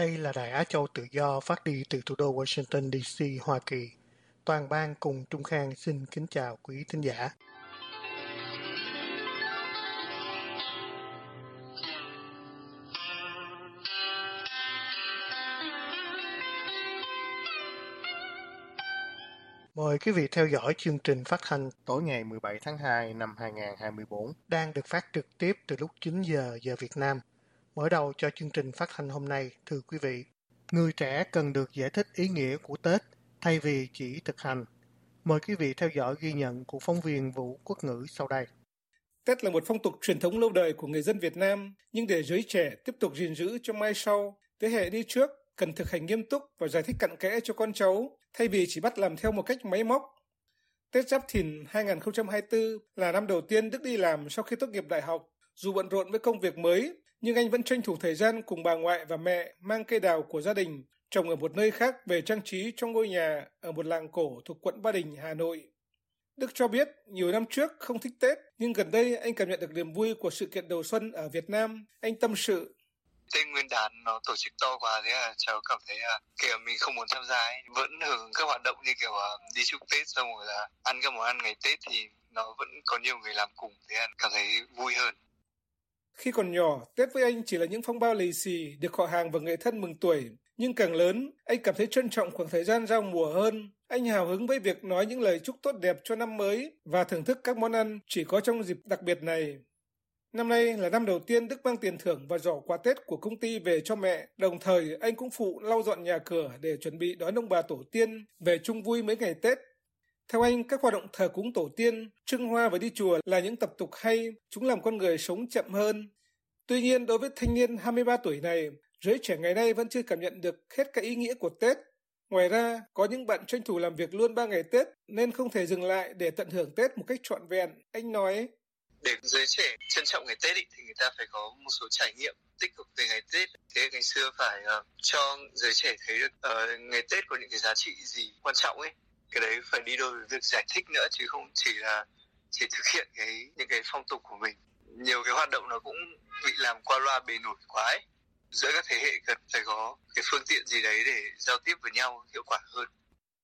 Đây là Đài Á Châu Tự Do phát đi từ thủ đô Washington DC, Hoa Kỳ. Toàn ban cùng Trung Khang xin kính chào quý thính giả. Mời quý vị theo dõi chương trình phát thanh tối ngày 17 tháng 2 năm 2024 đang được phát trực tiếp từ lúc 9 giờ giờ Việt Nam. Mở đầu cho chương trình phát thanh hôm nay, thưa quý vị, người trẻ cần được giải thích ý nghĩa của Tết thay vì chỉ thực hành. Mời quý vị theo dõi ghi nhận của phóng viên Vũ Quốc ngữ sau đây. Tết là một phong tục truyền thống lâu đời của người dân Việt Nam, nhưng để giới trẻ tiếp tục gìn giữ cho mai sau, thế hệ đi trước cần thực hành nghiêm túc và giải thích cặn kẽ cho con cháu, thay vì chỉ bắt làm theo một cách máy móc. Tết Giáp Thìn 2024 là năm đầu tiên Đức đi làm sau khi tốt nghiệp đại học. Dù bận rộn với công việc mới, nhưng anh vẫn tranh thủ thời gian cùng bà ngoại và mẹ mang cây đào của gia đình trồng ở một nơi khác về trang trí trong ngôi nhà ở một làng cổ thuộc quận Ba Đình, Hà Nội. Đức cho biết nhiều năm trước không thích Tết, nhưng gần đây anh cảm nhận được niềm vui của sự kiện đầu xuân ở Việt Nam. Anh tâm sự. Tết Nguyên đán nó tổ chức to quá thế là cháu cảm thấy là kiểu mình không muốn tham gia ấy. Vẫn hưởng các hoạt động như kiểu ờ, đi chúc Tết xong rồi là ăn các món ăn ngày Tết thì nó vẫn có nhiều người làm cùng thế là cảm thấy vui hơn. Khi còn nhỏ, Tết với anh chỉ là những phong bao lì xì được họ hàng và người thân mừng tuổi. Nhưng càng lớn, anh cảm thấy trân trọng khoảng thời gian giao mùa hơn. Anh hào hứng với việc nói những lời chúc tốt đẹp cho năm mới và thưởng thức các món ăn chỉ có trong dịp đặc biệt này. Năm nay là năm đầu tiên Đức mang tiền thưởng và giỏ quà Tết của công ty về cho mẹ. Đồng thời, anh cũng phụ lau dọn nhà cửa để chuẩn bị đón ông bà tổ tiên về chung vui mấy ngày Tết. Theo anh, các hoạt động thờ cúng tổ tiên, trưng hoa và đi chùa là những tập tục hay, chúng làm con người sống chậm hơn. Tuy nhiên, đối với thanh niên 23 tuổi này, giới trẻ ngày nay vẫn chưa cảm nhận được hết cái ý nghĩa của Tết. Ngoài ra, có những bạn tranh thủ làm việc luôn 3 ngày Tết nên không thể dừng lại để tận hưởng Tết một cách trọn vẹn. Anh nói, để giới trẻ trân trọng ngày Tết ý, thì người ta phải có một số trải nghiệm tích cực về ngày Tết. Thế ngày xưa phải uh, cho giới trẻ thấy được uh, ngày Tết có những cái giá trị gì quan trọng ấy cái đấy phải đi đôi với việc giải thích nữa chứ không chỉ là chỉ thực hiện cái những cái phong tục của mình. Nhiều cái hoạt động nó cũng bị làm qua loa bề nổi quá ấy. Giữa các thế hệ cần phải có cái phương tiện gì đấy để giao tiếp với nhau hiệu quả hơn.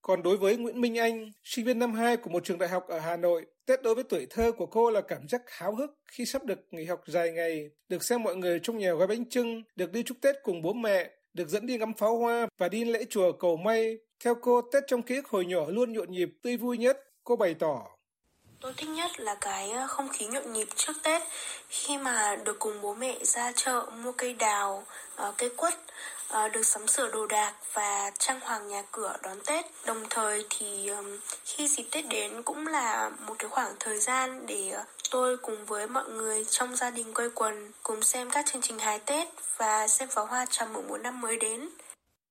Còn đối với Nguyễn Minh Anh, sinh viên năm 2 của một trường đại học ở Hà Nội, Tết đối với tuổi thơ của cô là cảm giác háo hức khi sắp được nghỉ học dài ngày, được xem mọi người trong nhà gói bánh trưng, được đi chúc Tết cùng bố mẹ, được dẫn đi ngắm pháo hoa và đi lễ chùa cầu may. Theo cô, Tết trong ký ức hồi nhỏ luôn nhộn nhịp, tươi vui nhất. Cô bày tỏ. Tôi thích nhất là cái ờ, không khí nhộn nhịp trước Tết khi mà được cùng bố mẹ ra chợ mua cây đào, ờ, cây quất, ờ, được sắm sửa đồ đạc và trang hoàng nhà cửa đón Tết. Đồng thời thì khi dịp Tết đến cũng là một cái khoảng thời gian để tôi cùng với mọi người trong gia đình quây quần cùng xem các chương trình hài Tết và xem pháo hoa chào mừng một năm mới đến.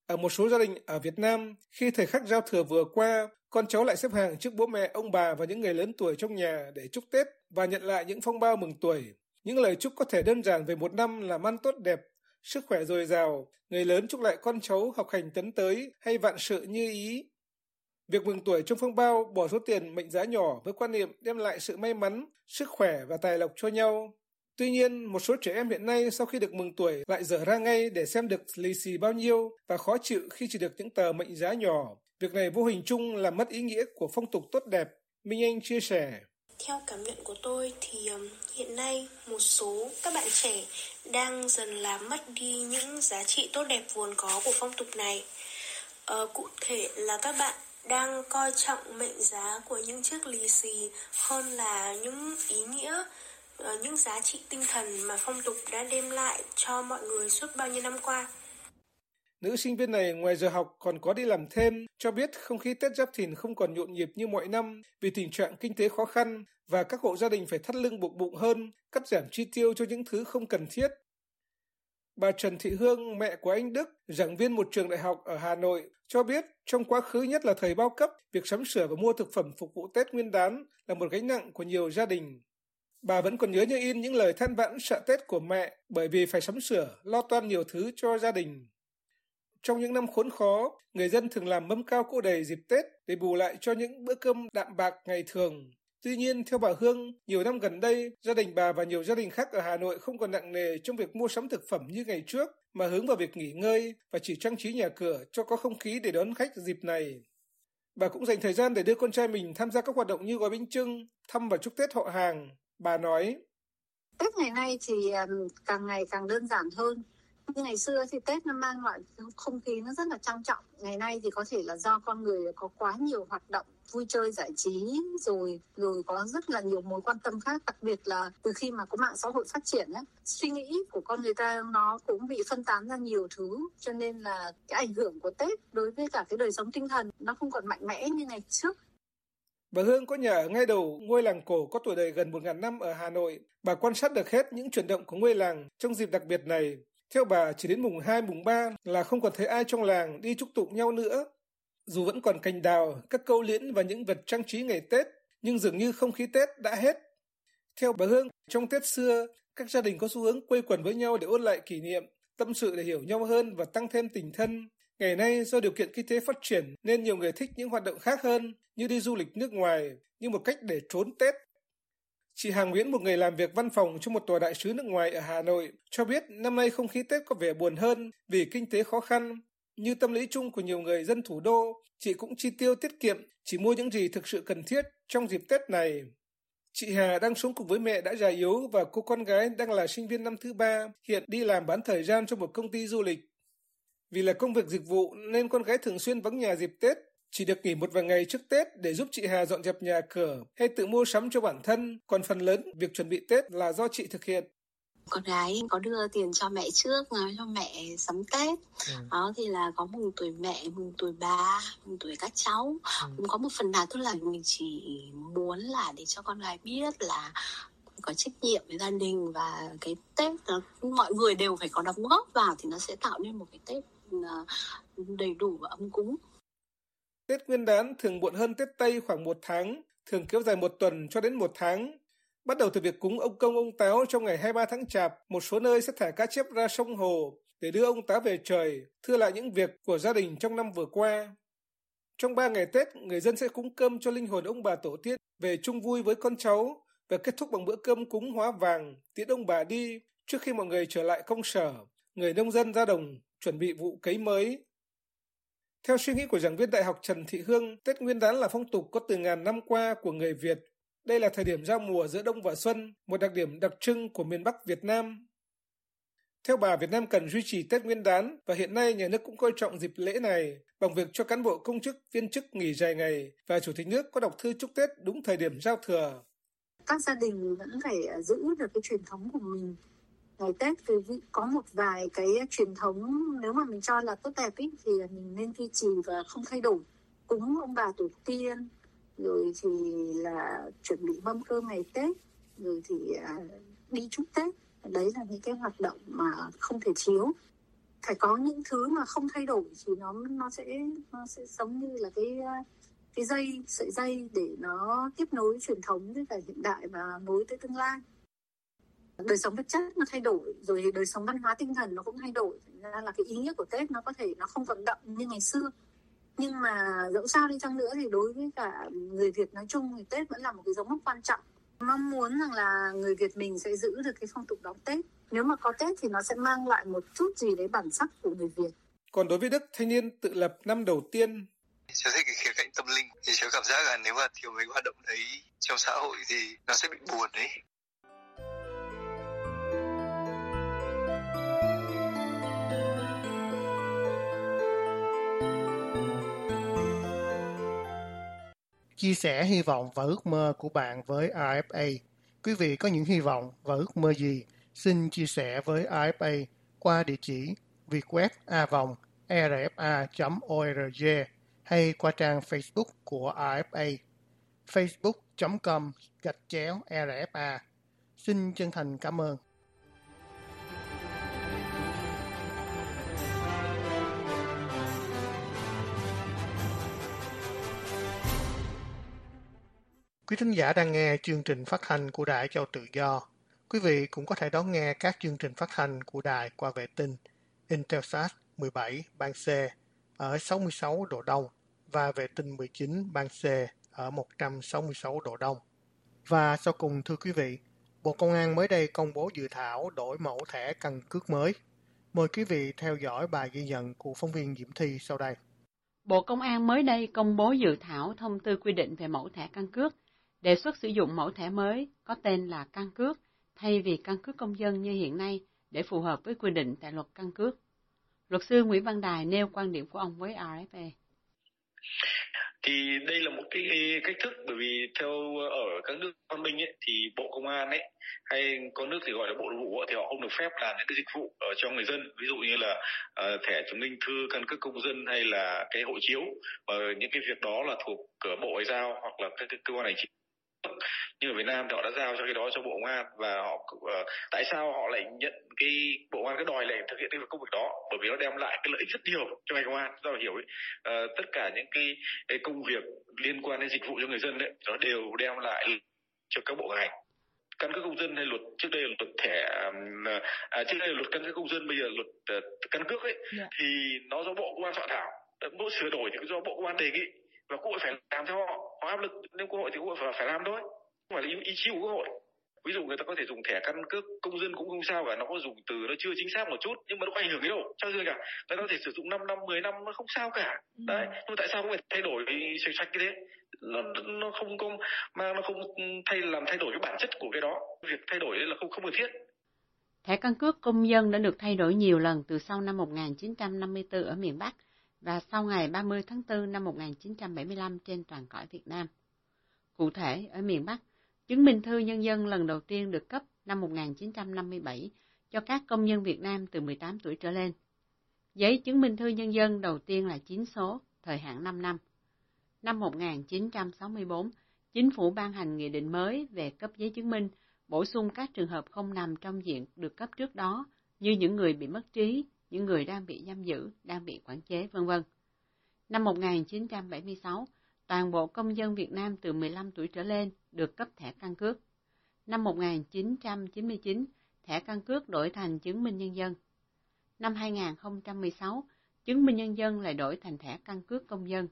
Ở một số gia đình ở Việt Nam, khi thời khắc giao thừa vừa qua, con cháu lại xếp hàng trước bố mẹ, ông bà và những người lớn tuổi trong nhà để chúc Tết và nhận lại những phong bao mừng tuổi. Những lời chúc có thể đơn giản về một năm làm ăn tốt đẹp, sức khỏe dồi dào, người lớn chúc lại con cháu học hành tấn tới hay vạn sự như ý. Việc mừng tuổi trong phong bao bỏ số tiền mệnh giá nhỏ với quan niệm đem lại sự may mắn, sức khỏe và tài lộc cho nhau. Tuy nhiên, một số trẻ em hiện nay sau khi được mừng tuổi lại dở ra ngay để xem được lì xì bao nhiêu và khó chịu khi chỉ được những tờ mệnh giá nhỏ. Việc này vô hình chung làm mất ý nghĩa của phong tục tốt đẹp. Minh Anh chia sẻ. Theo cảm nhận của tôi thì um, hiện nay một số các bạn trẻ đang dần làm mất đi những giá trị tốt đẹp vốn có của phong tục này. Uh, cụ thể là các bạn đang coi trọng mệnh giá của những chiếc lì xì hơn là những ý nghĩa Ờ, những giá trị tinh thần mà phong tục đã đem lại cho mọi người suốt bao nhiêu năm qua. Nữ sinh viên này ngoài giờ học còn có đi làm thêm, cho biết không khí Tết Giáp Thìn không còn nhộn nhịp như mọi năm vì tình trạng kinh tế khó khăn và các hộ gia đình phải thắt lưng buộc bụng hơn, cắt giảm chi tiêu cho những thứ không cần thiết. Bà Trần Thị Hương, mẹ của anh Đức, giảng viên một trường đại học ở Hà Nội, cho biết trong quá khứ nhất là thời bao cấp, việc sắm sửa và mua thực phẩm phục vụ Tết Nguyên đán là một gánh nặng của nhiều gia đình. Bà vẫn còn nhớ như in những lời than vãn sợ Tết của mẹ bởi vì phải sắm sửa, lo toan nhiều thứ cho gia đình. Trong những năm khốn khó, người dân thường làm mâm cao cỗ đầy dịp Tết để bù lại cho những bữa cơm đạm bạc ngày thường. Tuy nhiên, theo bà Hương, nhiều năm gần đây, gia đình bà và nhiều gia đình khác ở Hà Nội không còn nặng nề trong việc mua sắm thực phẩm như ngày trước, mà hướng vào việc nghỉ ngơi và chỉ trang trí nhà cửa cho có không khí để đón khách dịp này. Bà cũng dành thời gian để đưa con trai mình tham gia các hoạt động như gói bánh trưng, thăm và chúc Tết họ hàng. Bà nói, Tết ngày nay thì càng ngày càng đơn giản hơn. Như ngày xưa thì Tết nó mang lại không khí nó rất là trang trọng. Ngày nay thì có thể là do con người có quá nhiều hoạt động vui chơi giải trí rồi rồi có rất là nhiều mối quan tâm khác đặc biệt là từ khi mà có mạng xã hội phát triển ấy, suy nghĩ của con người ta nó cũng bị phân tán ra nhiều thứ. Cho nên là cái ảnh hưởng của Tết đối với cả cái đời sống tinh thần nó không còn mạnh mẽ như ngày trước. Bà Hương có nhà ở ngay đầu ngôi làng cổ có tuổi đời gần 1.000 năm ở Hà Nội. Bà quan sát được hết những chuyển động của ngôi làng trong dịp đặc biệt này. Theo bà, chỉ đến mùng 2, mùng 3 là không còn thấy ai trong làng đi chúc tụng nhau nữa. Dù vẫn còn cành đào, các câu liễn và những vật trang trí ngày Tết, nhưng dường như không khí Tết đã hết. Theo bà Hương, trong Tết xưa, các gia đình có xu hướng quây quần với nhau để ôn lại kỷ niệm, tâm sự để hiểu nhau hơn và tăng thêm tình thân. Ngày nay, do điều kiện kinh tế phát triển nên nhiều người thích những hoạt động khác hơn như đi du lịch nước ngoài như một cách để trốn Tết Chị Hà Nguyễn, một người làm việc văn phòng cho một tòa đại sứ nước ngoài ở Hà Nội, cho biết năm nay không khí Tết có vẻ buồn hơn vì kinh tế khó khăn. Như tâm lý chung của nhiều người dân thủ đô, chị cũng chi tiêu tiết kiệm, chỉ mua những gì thực sự cần thiết trong dịp Tết này. Chị Hà đang sống cùng với mẹ đã già yếu và cô con gái đang là sinh viên năm thứ ba, hiện đi làm bán thời gian cho một công ty du lịch. Vì là công việc dịch vụ nên con gái thường xuyên vắng nhà dịp Tết, chỉ được nghỉ một vài ngày trước Tết để giúp chị Hà dọn dẹp nhà cửa hay tự mua sắm cho bản thân, còn phần lớn việc chuẩn bị Tết là do chị thực hiện con gái có đưa tiền cho mẹ trước nói cho mẹ sắm tết ừ. đó thì là có mừng tuổi mẹ mừng tuổi ba mừng tuổi các cháu ừ. cũng có một phần nào tức là mình chỉ muốn là để cho con gái biết là có trách nhiệm với gia đình và cái tết đó, mọi người đều phải có đóng góp vào thì nó sẽ tạo nên một cái tết Ờ, đầy đủ và ấm cúng Tết Nguyên đán thường muộn hơn Tết Tây khoảng một tháng, thường kéo dài một tuần cho đến một tháng. Bắt đầu từ việc cúng ông công ông táo trong ngày 23 tháng Chạp, một số nơi sẽ thả cá chép ra sông hồ để đưa ông táo về trời, thưa lại những việc của gia đình trong năm vừa qua. Trong ba ngày Tết, người dân sẽ cúng cơm cho linh hồn ông bà tổ tiên về chung vui với con cháu và kết thúc bằng bữa cơm cúng hóa vàng, tiễn ông bà đi trước khi mọi người trở lại công sở. Người nông dân ra đồng chuẩn bị vụ cấy mới. Theo suy nghĩ của giảng viên Đại học Trần Thị Hương, Tết Nguyên đán là phong tục có từ ngàn năm qua của người Việt. Đây là thời điểm giao mùa giữa đông và xuân, một đặc điểm đặc trưng của miền Bắc Việt Nam. Theo bà, Việt Nam cần duy trì Tết Nguyên đán và hiện nay nhà nước cũng coi trọng dịp lễ này bằng việc cho cán bộ công chức, viên chức nghỉ dài ngày và Chủ tịch nước có đọc thư chúc Tết đúng thời điểm giao thừa. Các gia đình vẫn phải giữ được cái truyền thống của mình ngày Tết thì có một vài cái truyền thống nếu mà mình cho là tốt đẹp ý, thì mình nên duy trì và không thay đổi. Cúng ông bà tổ tiên rồi thì là chuẩn bị mâm cơm ngày Tết rồi thì à, đi chúc Tết. Đấy là những cái hoạt động mà không thể thiếu. Phải có những thứ mà không thay đổi thì nó nó sẽ nó sẽ giống như là cái à, cái dây sợi dây để nó tiếp nối truyền thống với cả hiện đại và nối tới tương lai đời sống vật chất nó thay đổi rồi đời sống văn hóa tinh thần nó cũng thay đổi. Ra là cái ý nghĩa của tết nó có thể nó không vận động như ngày xưa. Nhưng mà dẫu sao đi chăng nữa thì đối với cả người việt nói chung thì tết vẫn là một cái dấu mốc quan trọng. Mong muốn rằng là người việt mình sẽ giữ được cái phong tục đón tết. Nếu mà có tết thì nó sẽ mang lại một chút gì đấy bản sắc của người việt. Còn đối với đức thanh niên tự lập năm đầu tiên cháu thích cái khía cạnh tâm linh thì cháu cảm giác là nếu mà thiếu mấy hoạt động đấy trong xã hội thì nó sẽ bị buồn đấy chia sẻ hy vọng và ước mơ của bạn với IFA. Quý vị có những hy vọng và ước mơ gì? Xin chia sẻ với IFA qua địa chỉ vietweb a vòng rfa.org hay qua trang Facebook của IFA facebook.com gạch chéo RFA. Xin chân thành cảm ơn. Quý thính giả đang nghe chương trình phát thanh của Đài Châu Tự Do. Quý vị cũng có thể đón nghe các chương trình phát thanh của đài qua vệ tinh Intelsat 17 ban C ở 66 độ Đông và vệ tinh 19 ban C ở 166 độ Đông. Và sau cùng thưa quý vị, Bộ Công an mới đây công bố dự thảo đổi mẫu thẻ căn cước mới. Mời quý vị theo dõi bài ghi nhận của phóng viên Diễm Thi sau đây. Bộ Công an mới đây công bố dự thảo thông tư quy định về mẫu thẻ căn cước, đề xuất sử dụng mẫu thẻ mới có tên là căn cước thay vì căn cước công dân như hiện nay để phù hợp với quy định tại luật căn cước. Luật sư Nguyễn Văn Đài nêu quan điểm của ông với RFA thì đây là một cái cách thức bởi vì theo ở các nước văn minh ấy, thì bộ công an ấy hay có nước thì gọi là bộ nội vụ thì họ không được phép làm những cái dịch vụ ở cho người dân. Ví dụ như là uh, thẻ chứng minh thư căn cước công dân hay là cái hộ chiếu. Và những cái việc đó là thuộc cửa bộ ngoại giao hoặc là các cơ quan hành chính nhưng ở Việt Nam thì họ đã giao cho cái đó cho Bộ Công an và họ uh, tại sao họ lại nhận cái Bộ Công an cái đòi lại thực hiện cái công việc đó bởi vì nó đem lại cái lợi ích rất nhiều cho ngành công an do hiểu ấy uh, tất cả những cái, cái công việc liên quan đến dịch vụ cho người dân đấy nó đều đem lại cho các bộ ngành căn cước công dân hay luật trước đây là luật thẻ à, trước đây là luật căn cước công dân bây giờ luật uh, căn cước ấy yeah. Dạ. thì nó do bộ công an soạn thảo mỗi sửa đổi thì do bộ công an đề nghị và hội phải làm theo họ họ áp lực lên quốc hội thì quốc hội phải, phải làm thôi. Không phải là ý, chí của quốc hội. Ví dụ người ta có thể dùng thẻ căn cước công dân cũng không sao cả nó có dùng từ nó chưa chính xác một chút nhưng mà nó không ảnh hưởng đến đâu? Sao chưa cả? Người ta có thể sử dụng 5 năm 10 năm nó không sao cả. Ừ. đấy nhưng tại sao không phải thay đổi sạch sạch như thế? Nó nó không có mà nó không thay làm thay đổi cái bản chất của cái đó. Việc thay đổi là không không cần thiết. Thẻ căn cước công dân đã được thay đổi nhiều lần từ sau năm 1954 ở miền Bắc và sau ngày 30 tháng 4 năm 1975 trên toàn cõi Việt Nam. Cụ thể, ở miền Bắc, chứng minh thư nhân dân lần đầu tiên được cấp năm 1957 cho các công nhân Việt Nam từ 18 tuổi trở lên. Giấy chứng minh thư nhân dân đầu tiên là 9 số, thời hạn 5 năm. Năm 1964, Chính phủ ban hành nghị định mới về cấp giấy chứng minh, bổ sung các trường hợp không nằm trong diện được cấp trước đó, như những người bị mất trí, những người đang bị giam giữ, đang bị quản chế, vân vân. Năm 1976, toàn bộ công dân Việt Nam từ 15 tuổi trở lên được cấp thẻ căn cước. Năm 1999, thẻ căn cước đổi thành chứng minh nhân dân. Năm 2016, chứng minh nhân dân lại đổi thành thẻ căn cước công dân.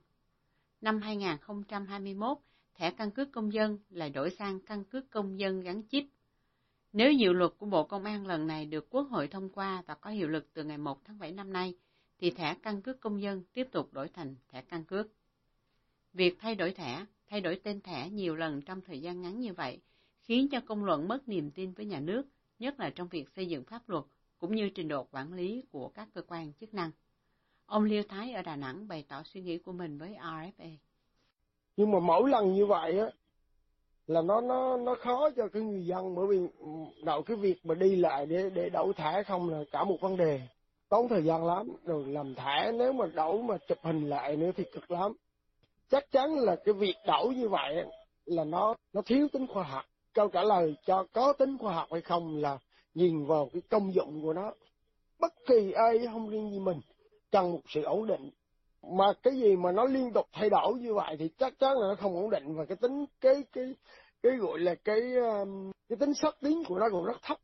Năm 2021, thẻ căn cước công dân lại đổi sang căn cước công dân gắn chip nếu dự luật của Bộ Công an lần này được Quốc hội thông qua và có hiệu lực từ ngày 1 tháng 7 năm nay, thì thẻ căn cước công dân tiếp tục đổi thành thẻ căn cước. Việc thay đổi thẻ, thay đổi tên thẻ nhiều lần trong thời gian ngắn như vậy, khiến cho công luận mất niềm tin với nhà nước, nhất là trong việc xây dựng pháp luật, cũng như trình độ quản lý của các cơ quan chức năng. Ông Liêu Thái ở Đà Nẵng bày tỏ suy nghĩ của mình với RFA. Nhưng mà mỗi lần như vậy á, là nó nó nó khó cho cái người dân, bởi vì đậu cái việc mà đi lại để để đậu thẻ không là cả một vấn đề. Tốn thời gian lắm, rồi làm thẻ nếu mà đậu mà chụp hình lại nữa thì cực lắm. Chắc chắn là cái việc đậu như vậy là nó nó thiếu tính khoa học. Câu trả lời cho có tính khoa học hay không là nhìn vào cái công dụng của nó. Bất kỳ ai không riêng gì mình, cần một sự ổn định mà cái gì mà nó liên tục thay đổi như vậy thì chắc chắn là nó không ổn định và cái tính cái cái cái gọi là cái um, cái tính xác tín của nó còn rất thấp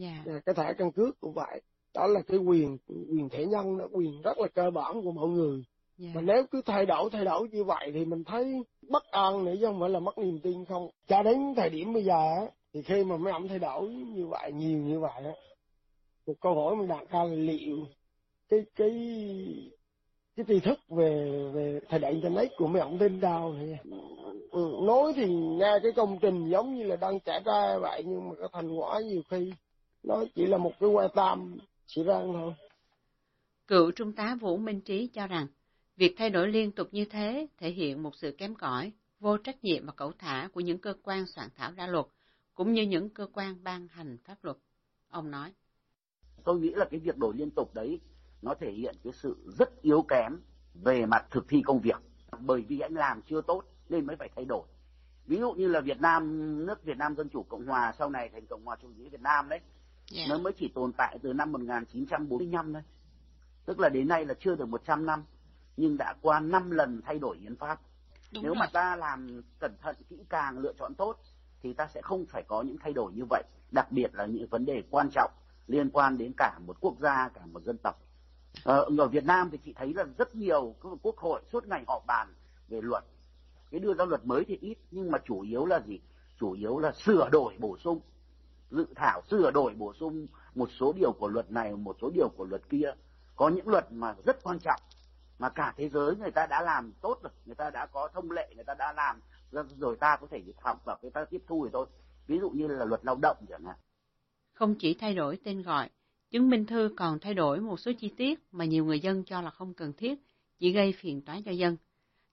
yeah. Dạ. cái thẻ căn cước cũng vậy đó là cái quyền quyền thể nhân đó, quyền rất là cơ bản của mọi người yeah. Dạ. mà nếu cứ thay đổi thay đổi như vậy thì mình thấy bất an nữa chứ không phải là mất niềm tin không cho đến thời điểm bây giờ á thì khi mà mấy ông thay đổi như vậy nhiều như vậy á một câu hỏi mình đặt ra là liệu cái cái cái tri thức về về thời đại internet của mấy ông tin đào thì ừ, nói thì nghe cái công trình giống như là đang trả ra vậy nhưng mà cái thành quả nhiều khi nó chỉ là một cái que tam chỉ răng thôi. Cựu trung tá vũ minh trí cho rằng việc thay đổi liên tục như thế thể hiện một sự kém cỏi vô trách nhiệm và cẩu thả của những cơ quan soạn thảo ra luật cũng như những cơ quan ban hành pháp luật. Ông nói tôi nghĩ là cái việc đổi liên tục đấy nó thể hiện cái sự rất yếu kém về mặt thực thi công việc. Bởi vì anh làm chưa tốt nên mới phải thay đổi. Ví dụ như là Việt Nam nước Việt Nam Dân chủ Cộng hòa sau này thành Cộng hòa chủ nghĩa Việt Nam đấy yeah. nó mới chỉ tồn tại từ năm 1945 thôi. Tức là đến nay là chưa được 100 năm nhưng đã qua 5 lần thay đổi hiến pháp. Đúng nếu rồi. mà ta làm cẩn thận kỹ càng lựa chọn tốt thì ta sẽ không phải có những thay đổi như vậy. Đặc biệt là những vấn đề quan trọng liên quan đến cả một quốc gia cả một dân tộc ờ, ở Việt Nam thì chị thấy là rất nhiều quốc hội suốt ngày họ bàn về luật. Cái đưa ra luật mới thì ít nhưng mà chủ yếu là gì? Chủ yếu là sửa đổi bổ sung. Dự thảo sửa đổi bổ sung một số điều của luật này một số điều của luật kia. Có những luật mà rất quan trọng mà cả thế giới người ta đã làm tốt rồi. Người ta đã có thông lệ người ta đã làm rồi ta có thể học và người ta tiếp thu rồi thôi. Ví dụ như là luật lao động chẳng hạn. Không chỉ thay đổi tên gọi chứng minh thư còn thay đổi một số chi tiết mà nhiều người dân cho là không cần thiết chỉ gây phiền toái cho dân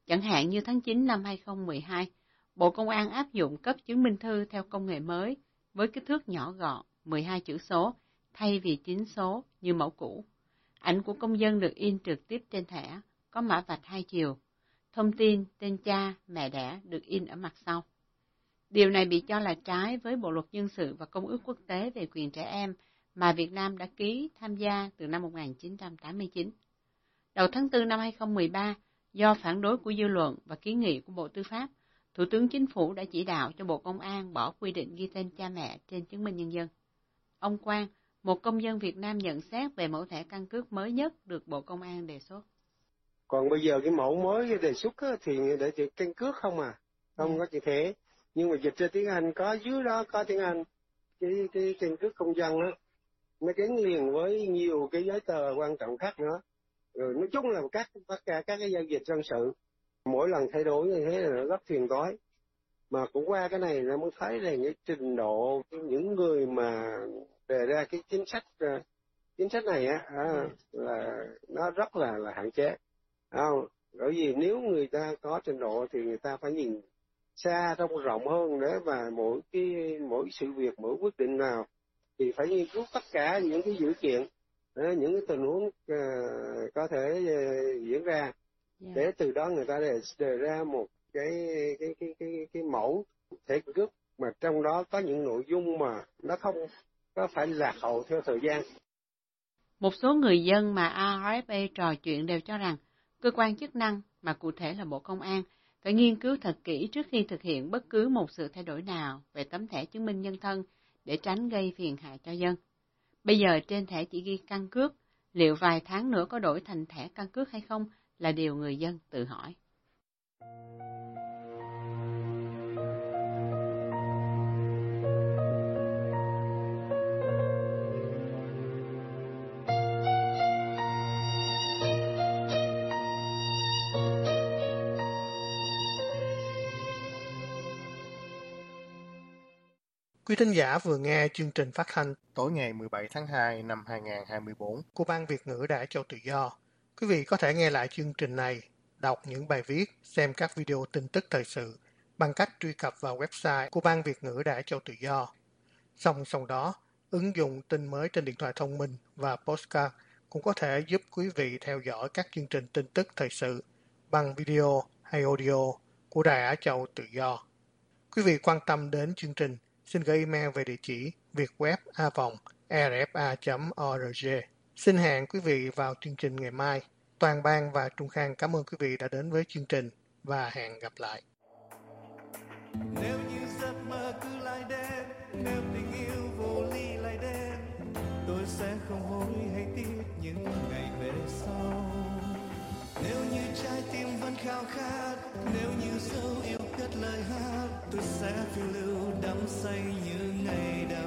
chẳng hạn như tháng 9 năm 2012 Bộ Công an áp dụng cấp chứng minh thư theo công nghệ mới với kích thước nhỏ gọn 12 chữ số thay vì 9 số như mẫu cũ. Ảnh của công dân được in trực tiếp trên thẻ, có mã vạch hai chiều. Thông tin, tên cha, mẹ đẻ được in ở mặt sau. Điều này bị cho là trái với Bộ luật dân sự và Công ước quốc tế về quyền trẻ em mà Việt Nam đã ký tham gia từ năm 1989. Đầu tháng 4 năm 2013, do phản đối của dư luận và kiến nghị của Bộ Tư pháp, Thủ tướng Chính phủ đã chỉ đạo cho Bộ Công an bỏ quy định ghi tên cha mẹ trên chứng minh nhân dân. Ông Quang, một công dân Việt Nam nhận xét về mẫu thẻ căn cước mới nhất được Bộ Công an đề xuất. Còn bây giờ cái mẫu mới đề xuất thì để chữ căn cước không à, không ừ. có chữ thẻ. Nhưng mà dịch ra tiếng Anh có dưới đó có tiếng Anh. Cái cái căn cước công dân đó nó gắn liền với nhiều cái giấy tờ quan trọng khác nữa. Rồi nói chung là các tất cả các cái giao dịch dân sự mỗi lần thay đổi như thế là rất phiền toái. Mà cũng qua cái này nó mới thấy là những trình độ những người mà đề ra cái chính sách ờ, chính sách này á à, là nó rất là là hạn chế. Không bởi vì nếu người ta có trình độ thì người ta phải nhìn xa trong rộng hơn để và mỗi cái mỗi sự việc mỗi quyết định nào thì phải nghiên cứu tất cả những cái dữ kiện những cái tình huống uh, có thể uh, diễn ra yeah. Dạ. để từ đó người ta đề, đề ra một cái cái cái cái cái mẫu thể cước mà trong đó có những nội dung mà nó không có phải lạc hậu theo thời gian. Một số người dân mà ARFA trò chuyện đều cho rằng cơ quan chức năng, mà cụ thể là Bộ Công an, phải nghiên cứu thật kỹ trước khi thực hiện bất cứ một sự thay đổi nào về tấm thẻ chứng minh nhân thân để tránh gây phiền hại cho dân. Bây giờ trên thẻ chỉ ghi căn cước, liệu vài tháng nữa có đổi thành thẻ căn cước hay không là điều người dân tự hỏi. Quý thính giả vừa nghe chương trình phát thanh tối ngày 17 tháng 2 năm 2024 của Ban Việt ngữ Đài Châu Tự Do. Quý vị có thể nghe lại chương trình này, đọc những bài viết, xem các video tin tức thời sự bằng cách truy cập vào website của Ban Việt ngữ Đài Châu Tự Do. Song song đó, ứng dụng tin mới trên điện thoại thông minh và postcard cũng có thể giúp quý vị theo dõi các chương trình tin tức thời sự bằng video hay audio của Đài Á Châu Tự Do. Quý vị quan tâm đến chương trình xin gửi email về địa chỉ vietweb.rfa.org. Xin hẹn quý vị vào chương trình ngày mai. Toàn ban và Trung Khang cảm ơn quý vị đã đến với chương trình và hẹn gặp lại. Nếu như giấc mơ cứ lại đến, nếu tình yêu vô ly lại đến, tôi sẽ không hối hay tiếc những ngày về sau. Nếu như trái tim vẫn khao khát, nếu như dấu yêu cất lời hát, tôi sẽ phiêu lưu đắm say như ngày đầu.